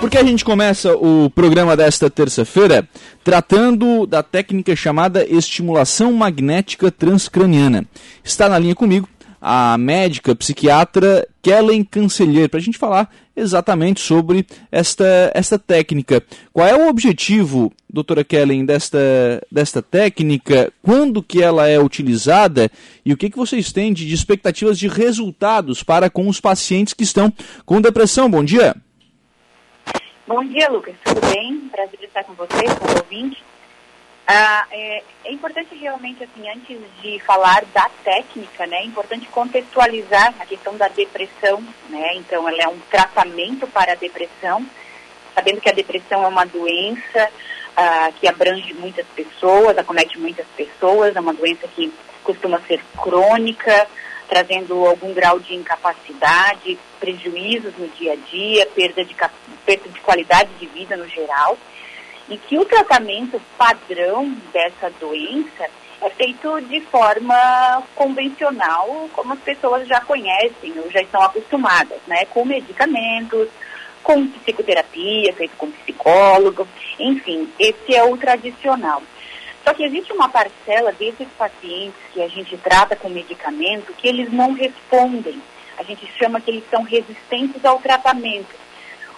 Porque a gente começa o programa desta terça-feira tratando da técnica chamada estimulação magnética transcraniana. Está na linha comigo a médica psiquiatra Kellen Cancellier para a gente falar exatamente sobre esta, esta técnica. Qual é o objetivo, doutora Kellen, desta, desta técnica? Quando que ela é utilizada? E o que, que vocês têm de expectativas de resultados para com os pacientes que estão com depressão? Bom dia! Bom dia, Lucas. Tudo bem? Prazer estar com vocês, com o ouvinte. Ah, é, é, importante realmente, assim, antes de falar da técnica, né, é importante contextualizar a questão da depressão, né, então ela é um tratamento para a depressão, sabendo que a depressão é uma doença ah, que abrange muitas pessoas, acomete muitas pessoas, é uma doença que costuma ser crônica, trazendo algum grau de incapacidade, prejuízos no dia a dia, perda de, perda de qualidade de vida no geral, e que o tratamento padrão dessa doença é feito de forma convencional, como as pessoas já conhecem ou já estão acostumadas, né, com medicamentos, com psicoterapia, feito com psicólogo, enfim, esse é o tradicional. Só que existe uma parcela desses pacientes que a gente trata com medicamento que eles não respondem. A gente chama que eles são resistentes ao tratamento.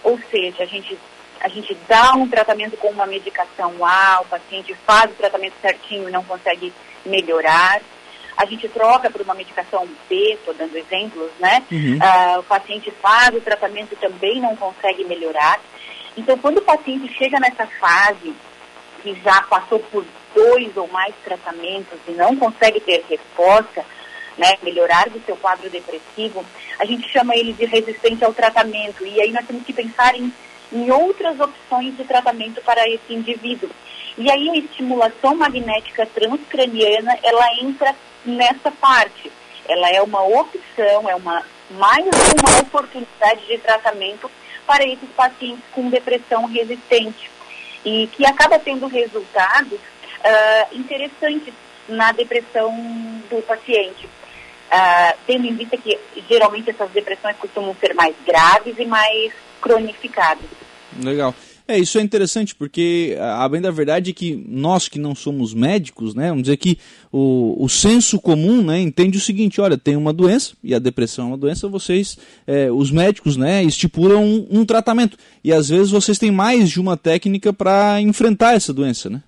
Ou seja, a gente, a gente dá um tratamento com uma medicação A, o paciente faz o tratamento certinho e não consegue melhorar. A gente troca por uma medicação B, estou dando exemplos, né? Uhum. Uh, o paciente faz o tratamento e também não consegue melhorar. Então, quando o paciente chega nessa fase que já passou por dois ou mais tratamentos e não consegue ter resposta, né, melhorar do seu quadro depressivo, a gente chama ele de resistente ao tratamento. E aí nós temos que pensar em, em outras opções de tratamento para esse indivíduo. E aí a estimulação magnética transcraniana, ela entra nessa parte. Ela é uma opção, é uma mais uma oportunidade de tratamento para esses pacientes com depressão resistente e que acaba tendo resultados uh, interessantes na depressão do paciente. Uh, tendo em vista que geralmente essas depressões costumam ser mais graves e mais cronificadas. Legal. É, isso é interessante, porque a bem da verdade é que nós que não somos médicos, né, vamos dizer que o, o senso comum né, entende o seguinte, olha, tem uma doença, e a depressão é uma doença, vocês, é, os médicos, né, estipulam um, um tratamento. E às vezes vocês têm mais de uma técnica para enfrentar essa doença, né?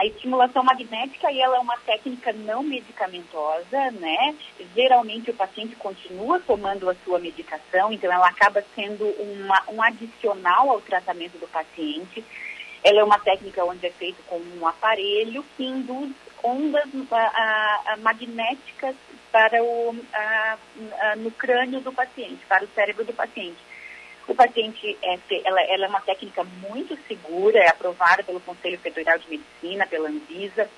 A estimulação magnética ela é uma técnica não medicamentosa, né? Geralmente o paciente continua tomando a sua medicação, então ela acaba sendo uma, um adicional ao tratamento do paciente. Ela é uma técnica onde é feito com um aparelho que induz ondas a, a, magnéticas para o, a, no crânio do paciente, para o cérebro do paciente. O paciente, é, ela, ela, é uma técnica muito segura, é aprovada pelo Conselho Federal de Medicina, pela Anvisa.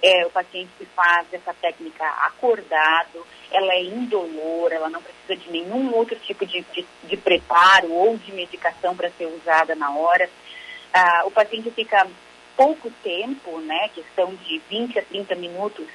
É, o paciente faz essa técnica acordado, ela é indolor, ela não precisa de nenhum outro tipo de, de, de preparo ou de medicação para ser usada na hora. Ah, o paciente fica pouco tempo, né, questão de 20 a 30 minutos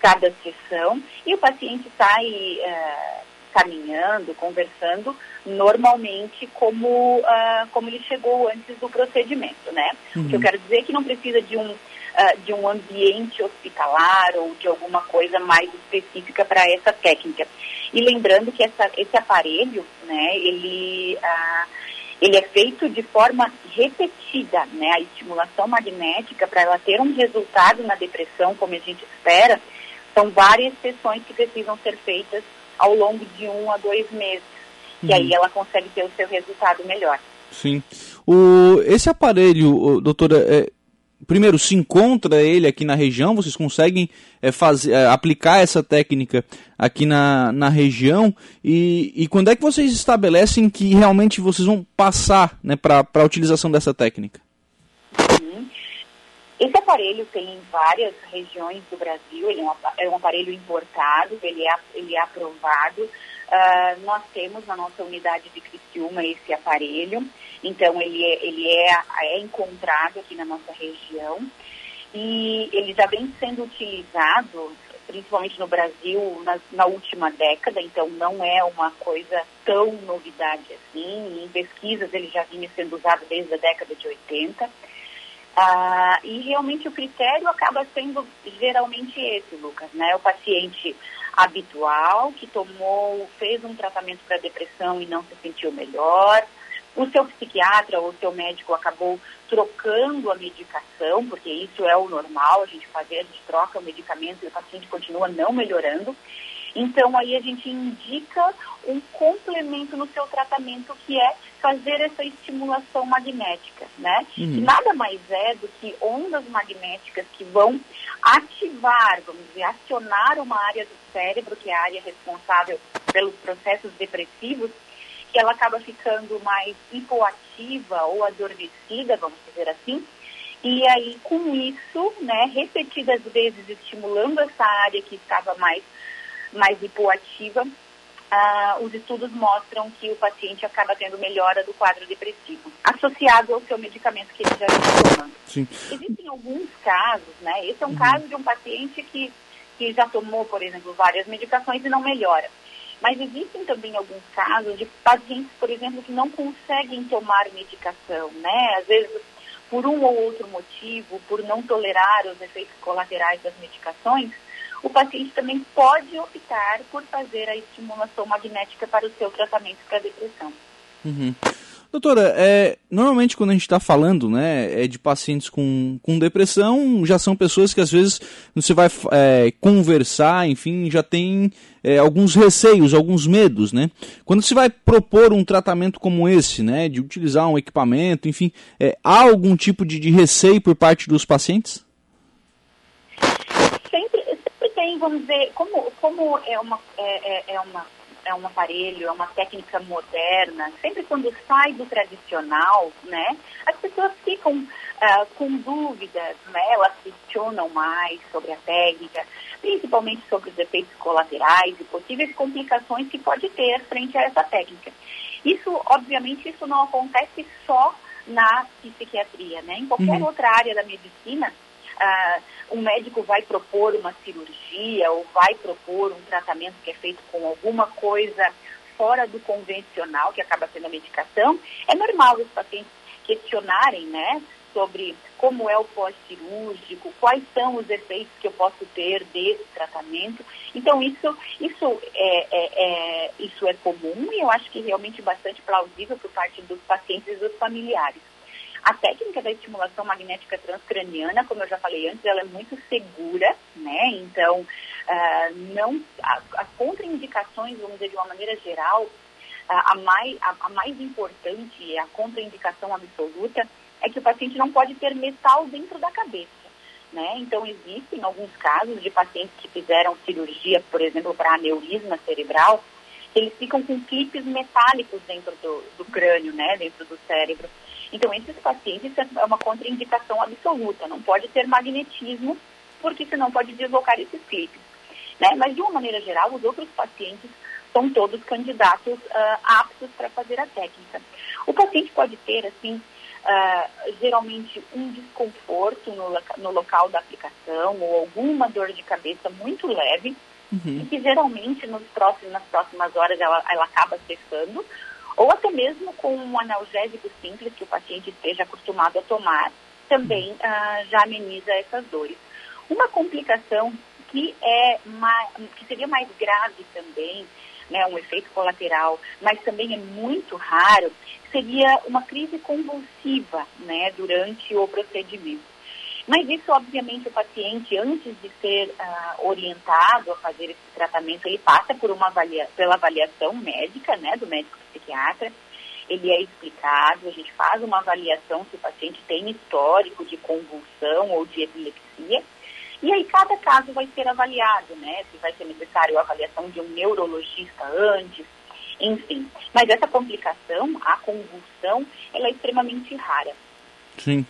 cada sessão, e o paciente sai uh, caminhando, conversando, normalmente como, uh, como ele chegou antes do procedimento, né? Uhum. O que eu uhum. quero dizer é que não precisa de um, uh, de um ambiente hospitalar ou de alguma coisa mais específica para essa técnica. E lembrando que essa, esse aparelho, né, ele, uh, ele é feito de forma repetida, né? A estimulação magnética, para ela ter um resultado na depressão, como a gente espera, são várias sessões que precisam ser feitas ao longo de um a dois meses. Uhum. E aí ela consegue ter o seu resultado melhor. Sim. O, esse aparelho, doutora, é, primeiro, se encontra ele aqui na região? Vocês conseguem é, fazer, é, aplicar essa técnica aqui na, na região? E, e quando é que vocês estabelecem que realmente vocês vão passar né, para a utilização dessa técnica? Esse aparelho tem em várias regiões do Brasil, ele é um, é aparelho importado, ele é, ele é aprovado. Uh, nós temos na nossa unidade de Criciúma esse aparelho, então ele, é, ele é, é encontrado aqui na nossa região e ele já vem sendo utilizado principalmente no Brasil, na, na, última década, então não é uma coisa tão novidade assim. Em pesquisas ele já vinha sendo usado desde a década de 80. Ah, e realmente o critério acaba sendo geralmente esse, Lucas, né? O paciente habitual que tomou, fez um tratamento para depressão e não se sentiu melhor, o seu psiquiatra ou o seu médico acabou trocando a medicação, porque isso é o normal, a gente fazer, a gente troca o medicamento e o paciente continua não melhorando. Então, aí a gente indica um complemento no seu tratamento, que é fazer essa estimulação magnética, né? Uhum. Que nada mais é do que ondas magnéticas que vão ativar, vamos dizer, acionar uma área do cérebro, que é a área responsável pelos processos depressivos, que ela acaba ficando mais hipoativa ou adormecida, vamos dizer assim. E aí, com isso, né, repetidas vezes estimulando essa área que estava mais, mais hipoativa, uh, os estudos mostram que o paciente acaba tendo melhora do quadro depressivo, associado ao seu medicamento que ele já está tomando. Sim. Existem alguns casos, né? Esse é um uhum. caso de um paciente que, que já tomou, por exemplo, várias medicações e não melhora. Mas existem também alguns casos de pacientes, por exemplo, que não conseguem tomar medicação, né? Às vezes, por um ou outro motivo, por não tolerar os efeitos colaterais das medicações, o paciente também pode optar por fazer a estimulação magnética para o seu tratamento para depressão. Uhum. Doutora, é, normalmente quando a gente está falando né, é de pacientes com, com depressão, já são pessoas que às vezes você vai é, conversar, enfim, já tem é, alguns receios, alguns medos, né? Quando se vai propor um tratamento como esse, né, de utilizar um equipamento, enfim, é, há algum tipo de, de receio por parte dos pacientes? Sempre, sempre tem, vamos dizer, como, como é, uma, é, é, é uma é um aparelho, é uma técnica moderna, sempre quando sai do tradicional, né, as pessoas ficam uh, com dúvidas, né, elas questionam mais sobre a técnica, principalmente sobre os efeitos colaterais e possíveis complicações que pode ter frente a essa técnica. Isso, obviamente, isso não acontece só na psiquiatria, né, em qualquer uhum. outra área da medicina, uh, um médico vai propor uma cirurgia ou vai propor um tratamento que é feito com alguma coisa fora do convencional, que acaba sendo a medicação, é normal os pacientes questionarem, né, sobre como é o pós-cirúrgico, quais são os efeitos que eu posso ter desse tratamento. Então, isso, isso, é, é, é, isso é comum e eu acho que realmente bastante plausível por parte dos pacientes e dos familiares. A técnica da estimulação magnética transcraniana, como eu já falei antes, ela é muito segura, né? Então, uh, não, as contraindicações, vamos dizer de uma maneira geral, uh, a, mais, a, a mais importante, a contraindicação absoluta, é que o paciente não pode ter metal dentro da cabeça. Né? Então, existem alguns casos de pacientes que fizeram cirurgia, por exemplo, para aneurisma cerebral, eles ficam com clipes metálicos dentro do, do crânio, né? dentro do cérebro. Então, esses pacientes é uma contraindicação absoluta, não pode ter magnetismo, porque senão pode deslocar esses clipes. Né? Mas, de uma maneira geral, os outros pacientes são todos candidatos uh, aptos para fazer a técnica. O paciente pode ter, assim, uh, geralmente um desconforto no, no, local da aplicação ou alguma dor de cabeça muito leve, uhum. e que geralmente nos próximos, nas próximas horas ela, ela acaba cessando, ou até mesmo com um analgésico simples que o paciente esteja acostumado a tomar, também uh, já ameniza essas dores. Uma complicação que, é mais, que seria mais grave também, né, um efeito colateral, mas também é muito raro, seria uma crise convulsiva né, durante o procedimento. Mas isso, obviamente, o paciente, antes de ser uh, orientado a fazer esse tratamento, ele passa por uma avalia pela avaliação médica, né, do médico psiquiatra. Ele é explicado, a gente faz uma avaliação se o paciente tem histórico de convulsão ou de epilepsia. E aí cada caso vai ser avaliado, né? Se vai ser necessário a avaliação de um neurologista antes, enfim. Mas essa complicação, a convulsão, ela é extremamente rara. Sim.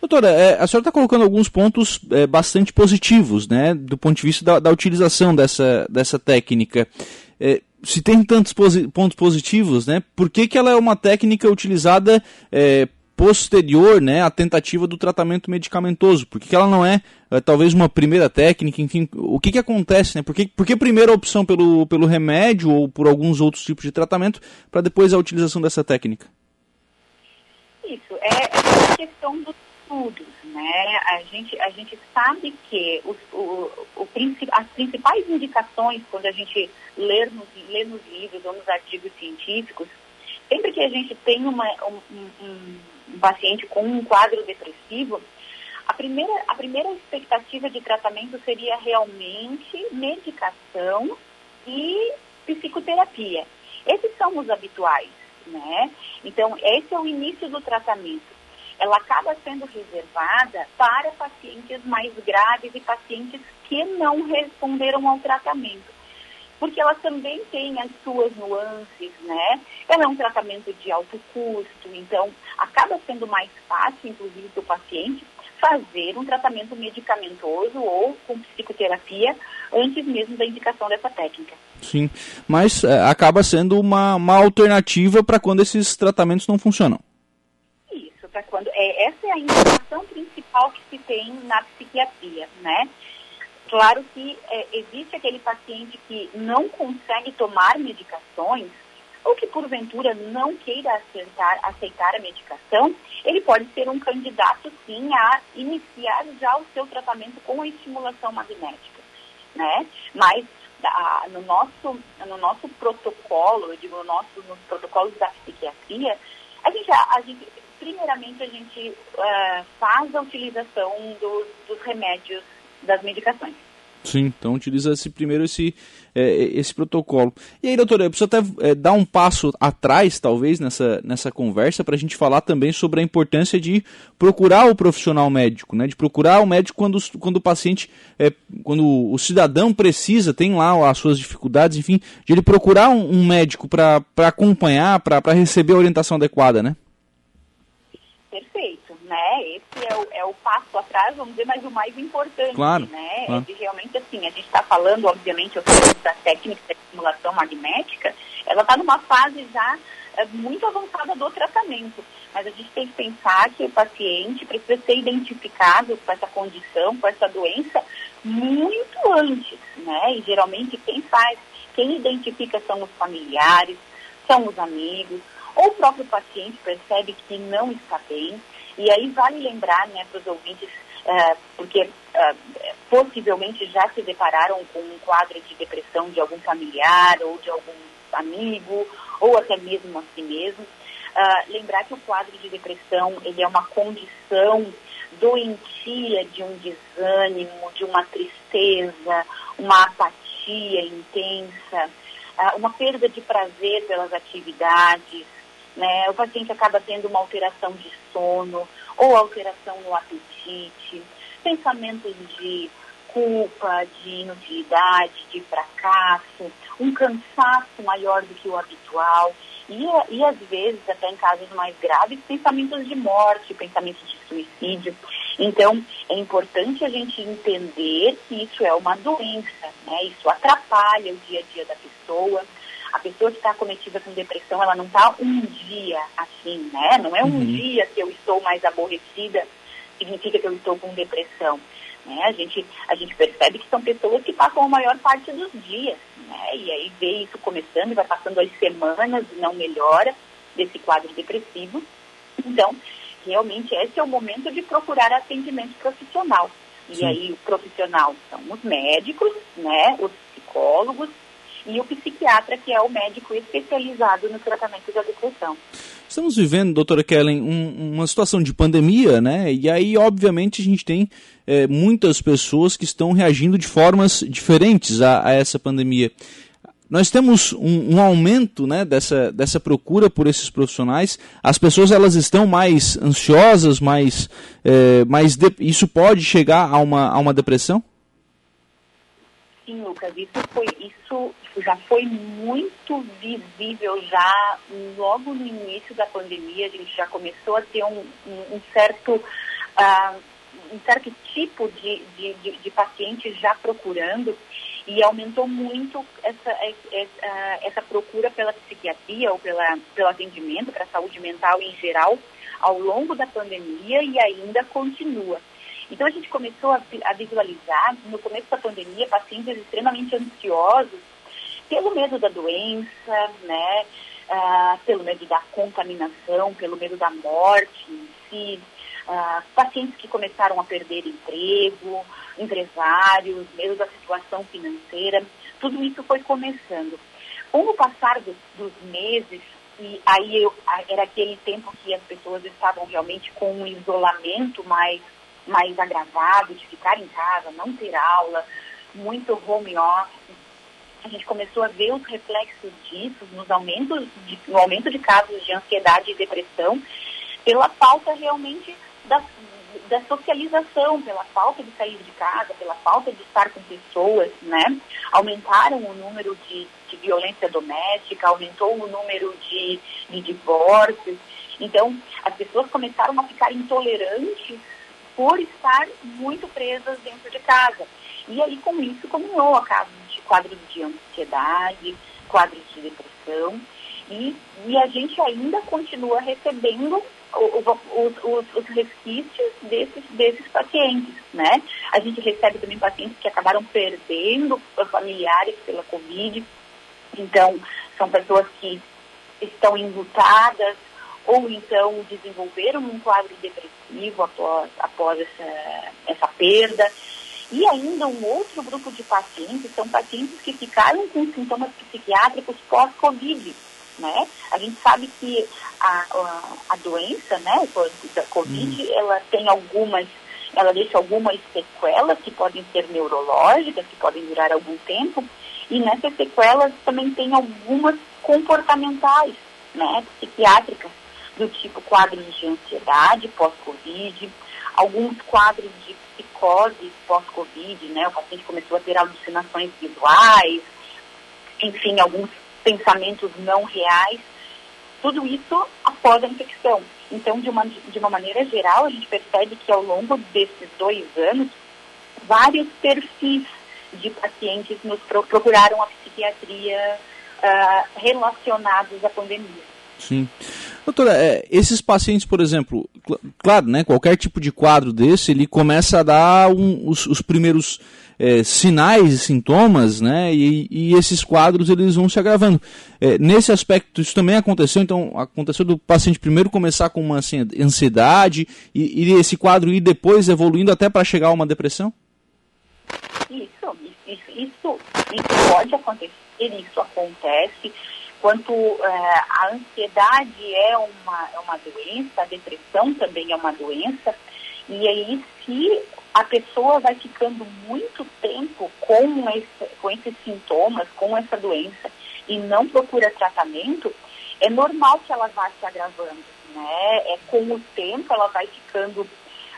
Doutora, é, a senhora está colocando alguns pontos é, bastante positivos, né, do ponto de vista da, da utilização dessa, dessa técnica. Se tem tantos posi pontos positivos, né, por que, que ela é uma técnica utilizada é, posterior né, à tentativa do tratamento medicamentoso? Por que ela não é, é talvez uma primeira técnica? Enfim, o que, que acontece? Né? Por, que, por que opção pelo, pelo remédio ou por alguns outros tipos de tratamento para depois a utilização dessa técnica? Isso, é, é uma questão dos estudos. Né? A, gente, a gente sabe que os, o, o, as principais indicações, quando a gente lê nos, lê nos livros ou nos artigos científicos, sempre que a gente tem uma, um, um, um paciente com um quadro depressivo, a primeira, a primeira expectativa de tratamento seria realmente medicação e psicoterapia. Esses são os habituais, né? Então, esse é o início do tratamento. Ela acaba sendo reservada para pacientes mais graves e pacientes que não responderam ao tratamento porque ela também tem as suas nuances, né? Ela é um tratamento de alto custo, então acaba sendo mais fácil, inclusive, para o paciente fazer um tratamento medicamentoso ou com psicoterapia antes mesmo da indicação dessa técnica. Sim, mas é, acaba sendo uma, uma alternativa para quando esses tratamentos não funcionam. Para quando. É, essa é a indicação principal que se tem na psiquiatria, né? Claro que é, existe aquele paciente que não consegue tomar medicações ou que porventura não queira aceitar, aceitar a medicação, ele pode ser um candidato sim a iniciar já o seu tratamento com a estimulação magnética, né? Mas a, no, nosso, no nosso protocolo, eu digo no nosso, nos protocolos da psiquiatria, a gente, a, a gente primeiramente a gente uh, faz a utilização dos, remédios das medicações. Sim, então utiliza esse primeiro esse, é, esse protocolo. E aí, doutora, eu preciso até é, dar um passo atrás, talvez, nessa, nessa conversa, para a gente falar também sobre a importância de procurar o profissional médico, né? De procurar o médico quando, quando o paciente, é, quando o cidadão precisa, tem lá as suas dificuldades, enfim, de ele procurar um, um médico para acompanhar, para receber a orientação adequada, né? Né? Esse é o, é o passo atrás, vamos dizer, mas o mais importante, claro, né? Claro. É de realmente assim, a gente está falando, obviamente, da técnica de estimulação magnética, ela está numa fase já é, muito avançada do tratamento. Mas a gente tem que pensar que o paciente precisa ser identificado com essa condição, com essa doença, muito antes, né? E geralmente quem faz, quem identifica são os familiares, são os amigos, ou o próprio paciente percebe que não está bem, e aí vale lembrar né, para os ouvintes, uh, porque uh, possivelmente já se depararam com um quadro de depressão de algum familiar ou de algum amigo, ou até mesmo a si mesmo. Uh, lembrar que o quadro de depressão ele é uma condição doentia de um desânimo, de uma tristeza, uma apatia intensa, uma perda de prazer pelas atividades, né? O paciente acaba tendo uma alteração de sono ou alteração no apetite, pensamentos de culpa, de inutilidade, de fracasso, um cansaço maior do que o habitual e, e às vezes, até em casos mais graves, pensamentos de morte, pensamentos de suicídio. Então, é importante a gente entender que isso é uma doença, né? Isso atrapalha o dia a dia da pessoa, a pessoa que está cometida com depressão, ela não está um dia assim, né? Não é um uhum. dia que eu estou mais aborrecida, significa que eu estou com depressão. Né? A, gente, a gente percebe que são pessoas que passam a maior parte dos dias, né? E aí vê isso começando, vai passando as semanas e não melhora desse quadro depressivo. Então, realmente esse é o momento de procurar atendimento profissional. E Sim. aí o profissional são os médicos, né, os psicólogos, e o psiquiatra, que é o médico especializado no tratamento da depressão. Estamos vivendo, doutora Kellen, um, uma situação de pandemia, né? E aí, obviamente, a gente tem é, muitas pessoas que estão reagindo de formas diferentes a, a essa pandemia. Nós temos um, um, aumento né, dessa, dessa procura por esses profissionais. As pessoas elas estão mais ansiosas, mais, é, mais de... isso pode chegar a uma, a uma depressão? Sim, Lucas, isso foi isso já foi muito visível já logo no início da pandemia. A gente já começou a ter um, um, um certo uh, um certo tipo de, de, de, de pacientes já procurando e aumentou muito essa, essa, essa procura pela psiquiatria ou pela, pelo atendimento para a saúde mental em geral ao longo da pandemia e ainda continua. Então a gente começou a, a visualizar, no começo da pandemia, pacientes extremamente ansiosos pelo medo da doença, né, uh, pelo medo da contaminação, pelo medo da morte em si, uh, pacientes que começaram a perder emprego, empresários, medo da situação financeira, tudo isso foi começando. Com o passar do, dos meses, e aí eu, era aquele tempo que as pessoas estavam realmente com um isolamento mais, mais agravado, de ficar em casa, não ter aula, muito home office. A gente começou a ver os reflexos disso nos aumentos de, no aumento de casos de ansiedade e depressão, pela falta realmente da, da socialização, pela falta de sair de casa, pela falta de estar com pessoas, né? Aumentaram o número de, de violência doméstica, aumentou o número de, de divórcios. Então, as pessoas começaram a ficar intolerantes por estar muito presas dentro de casa. E aí, com isso, combinou a casos de quadros de ansiedade, quadros de depressão. E, e a gente ainda continua recebendo os, os, os, resquícios desses, desses pacientes, né? A gente recebe também pacientes que acabaram perdendo familiares pela Covid, então são pessoas que estão enlutadas ou então desenvolveram um quadro depressivo após, após essa, essa perda. E ainda um outro grupo de pacientes são pacientes que ficaram com sintomas psiquiátricos pós-Covid né? A gente sabe que a, a, a doença, né, da Covid, hum. ela tem algumas, ela deixa algumas sequelas que podem ser neurológicas, que podem durar algum tempo, e nessas sequelas também tem algumas comportamentais, né, psiquiátricas, do tipo quadros de ansiedade pós-Covid, alguns quadros de psicose pós-Covid, né, o paciente começou a ter alucinações visuais, enfim, alguns pensamentos não reais, tudo isso após a infecção. Então, de uma, de uma maneira geral, a gente percebe que ao longo desses dois anos, vários perfis de pacientes nos procuraram a psiquiatria uh, relacionados à pandemia. Sim. Doutora, é, esses pacientes, por exemplo, cl claro, né, qualquer tipo de quadro desse, ele começa a dar um, os, os primeiros é, sinais e sintomas, né? E, e, esses quadros eles vão se agravando. É, nesse aspecto, isso também aconteceu. Então, aconteceu do paciente primeiro começar com uma assim, ansiedade e, e esse quadro ir depois evoluindo até para chegar a uma depressão? Isso, isso, isso, isso pode acontecer. Isso acontece quanto é, a ansiedade é uma, é uma doença, a depressão também é uma doença, e aí se a pessoa vai ficando muito tempo com, esse, com esses sintomas, com essa doença, e não procura tratamento, é normal que ela vá se agravando, né? É com o tempo ela vai ficando,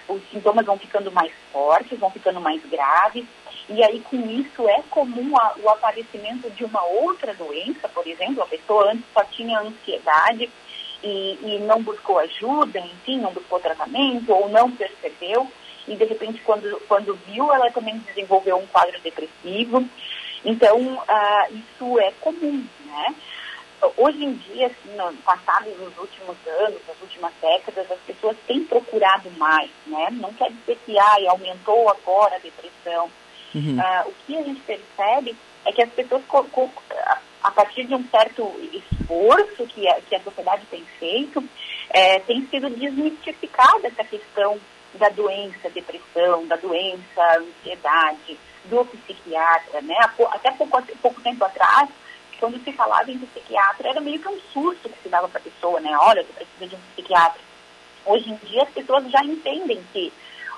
os sintomas vão ficando mais fortes, vão ficando mais graves, e aí com isso é comum a, o aparecimento de uma outra doença, por exemplo, a pessoa antes só tinha ansiedade e, e não buscou ajuda, enfim, não buscou tratamento ou não percebeu, e de repente quando, quando viu ela também desenvolveu um quadro depressivo. Então, uh, isso é comum, né? Hoje em dia, assim, no passado, nos últimos anos, nas últimas décadas, as pessoas têm procurado mais, né? Não quer dizer que aumentou agora a depressão. Uhum. Uh, o que a gente percebe é que as pessoas, a partir de um certo esforço que a, que a sociedade tem feito, é, tem sido desmistificada essa questão da doença depressão, da doença ansiedade, do psiquiatra, né? Até pouco, pouco tempo atrás, quando se falava em psiquiatra, era meio que um susto que se dava para a pessoa, né? Olha, você precisa de um psiquiatra. Hoje em dia as pessoas já entendem que,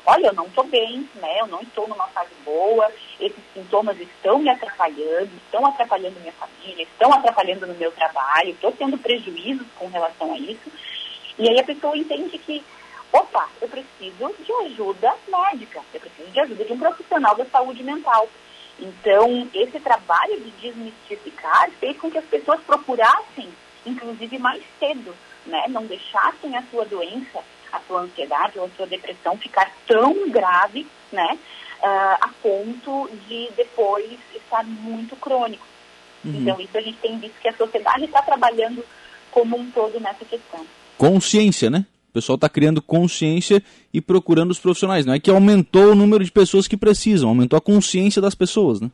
olha, eu não estou bem, né? Eu não estou numa fase boa, esses sintomas estão me atrapalhando, estão atrapalhando minha família, estão atrapalhando no meu trabalho, estou tendo prejuízos com relação a isso. E aí a pessoa entende que opa, eu preciso de ajuda médica, eu preciso de ajuda de um profissional da saúde mental. Então, esse trabalho de desmistificar fez com que as pessoas procurassem, inclusive mais cedo, né? Não deixassem a sua doença, a sua ansiedade ou a sua depressão ficar tão grave, né? Uh, a ponto de depois estar muito crônico. Uhum. Então, isso a gente tem visto que a sociedade está trabalhando como um todo nessa questão. Consciência, né? O pessoal está criando consciência e procurando os profissionais. Não é que aumentou o número de pessoas que precisam, aumentou a consciência das pessoas, né?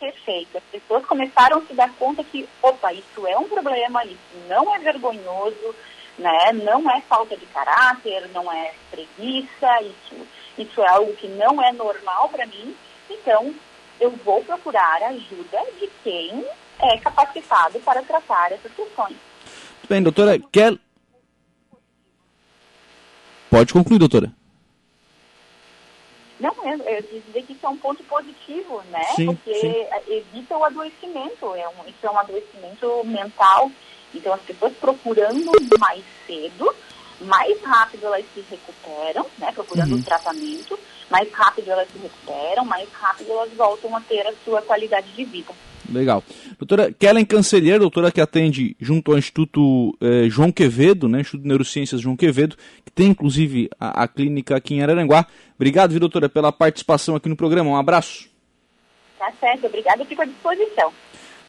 Perfeito. As pessoas começaram a se dar conta que, opa, isso é um problema, isso não é vergonhoso, né? Não é falta de caráter, não é preguiça, isso, isso é algo que não é normal para mim. Então, eu vou procurar ajuda de quem é capacitado para tratar essas questões. Muito bem, doutora, quer... Pode concluir, doutora. Não, eu, eu dizer que isso é um ponto positivo, né? Sim, Porque sim. evita o adoecimento, é um, isso é um adoecimento mental. Então, as pessoas procurando mais cedo, mais rápido elas se recuperam, né? Procurando uhum. o tratamento, mais rápido elas se recuperam, mais rápido elas voltam a ter a sua qualidade de vida. Legal. Doutora Kellen Cancelheira, doutora que atende junto ao Instituto eh, João Quevedo, né, Instituto de Neurociências João Quevedo, que tem inclusive a, a clínica aqui em Araranguá. Obrigado, viu, doutora, pela participação aqui no programa. Um abraço. Tá certo, obrigada, fico à disposição.